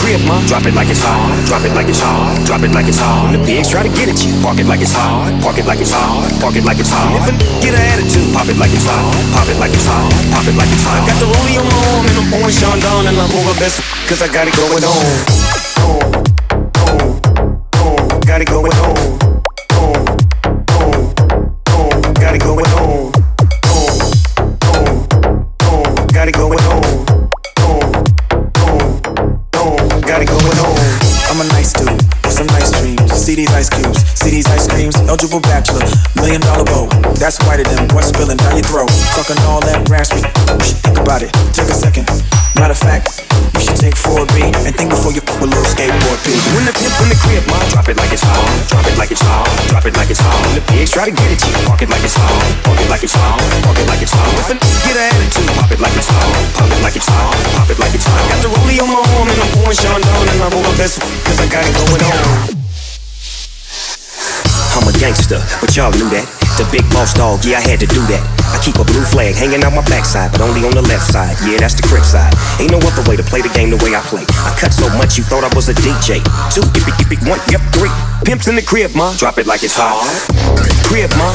crib, ma. Drop it like it's hard, drop it like it's hard, drop it like it's hard. When the pigs try to get at you, park it like it's hard, park it like it's hard, park it like it's hard. If a get an attitude, pop it like it's hard, pop it like it's hard, pop it like it's hard. Got the rollie on my arm and I'm pouring Sean down and I'm over best cause I got it going on, See these ice cubes, see these ice creams. Eligible bachelor, million dollar bow. That's whiter than what's spilling down your throat. Talking all that raspy. You should think about it. Take a second. Matter of fact, you should take 4B and think before you fuck with little skateboard P. When the pimp in the crib, ma, drop it like it's hot. Drop it like it's hot. Drop it like it's hot. When the pigs try to get at you, park it like it's hot. Park it like it's hot. Park it like it's hot. Get an attitude, pop it like it's hot. Pop it like it's hot. Pop it like it's hot. Got the rollie on my arm and I'm pouring Sean down and I'm over best cause I got it going on. Gangster, but y'all knew that. The big boss dog, yeah, I had to do that. I keep a blue flag hanging out my backside, but only on the left side. Yeah, that's the crib side. Ain't no other way to play the game the way I play. I cut so much you thought I was a DJ. Two, if it, it, one, yep, three. Pimps in the crib, ma. Drop it like it's hot. Crib, ma.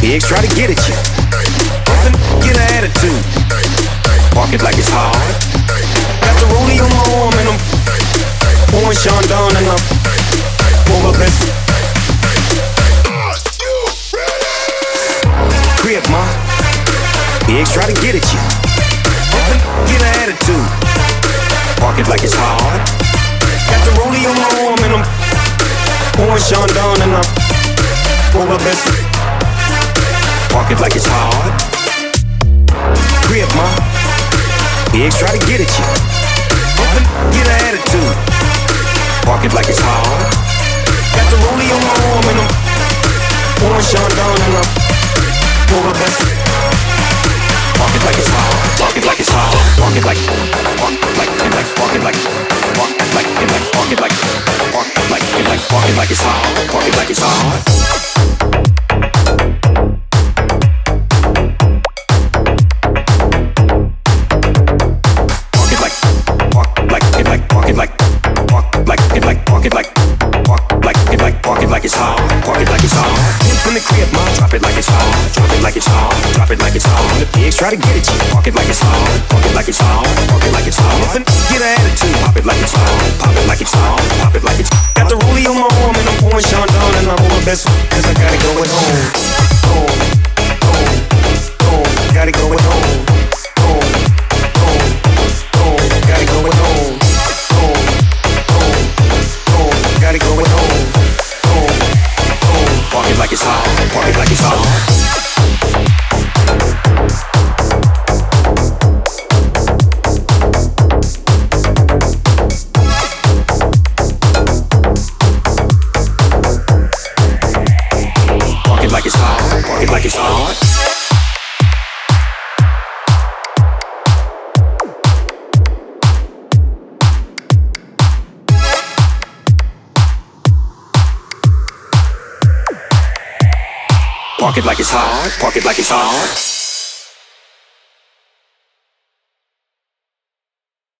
Pigs try to get at you. Get an attitude. Park it like it's hot. Ma. Pigs try to get at you. Get an attitude. Park it like it's hard. Got the rollie on my arm and I'm pouring Sean down and I'm my best. Park it like it's hard. Crib, ma. Pigs try to get at you. Get an attitude. Park it like it's hard. Got the rollie on my arm and I'm pouring Sean down and I'm like it's hot. When the pigs try to get at you, park it like it's hot, park it like it's hot, park it like it's hot. It. Party like it's hot. Party like it's hot. Party like it's hot. Get an attitude, pop it like it's hot, pop it like it's hot, pop it like it's hot. Got the rollie on my pouring Sean down and I'm over best cause I got it going home, home, home, home. gotta go home, home, Park it like it's hot. Park it like it's hot.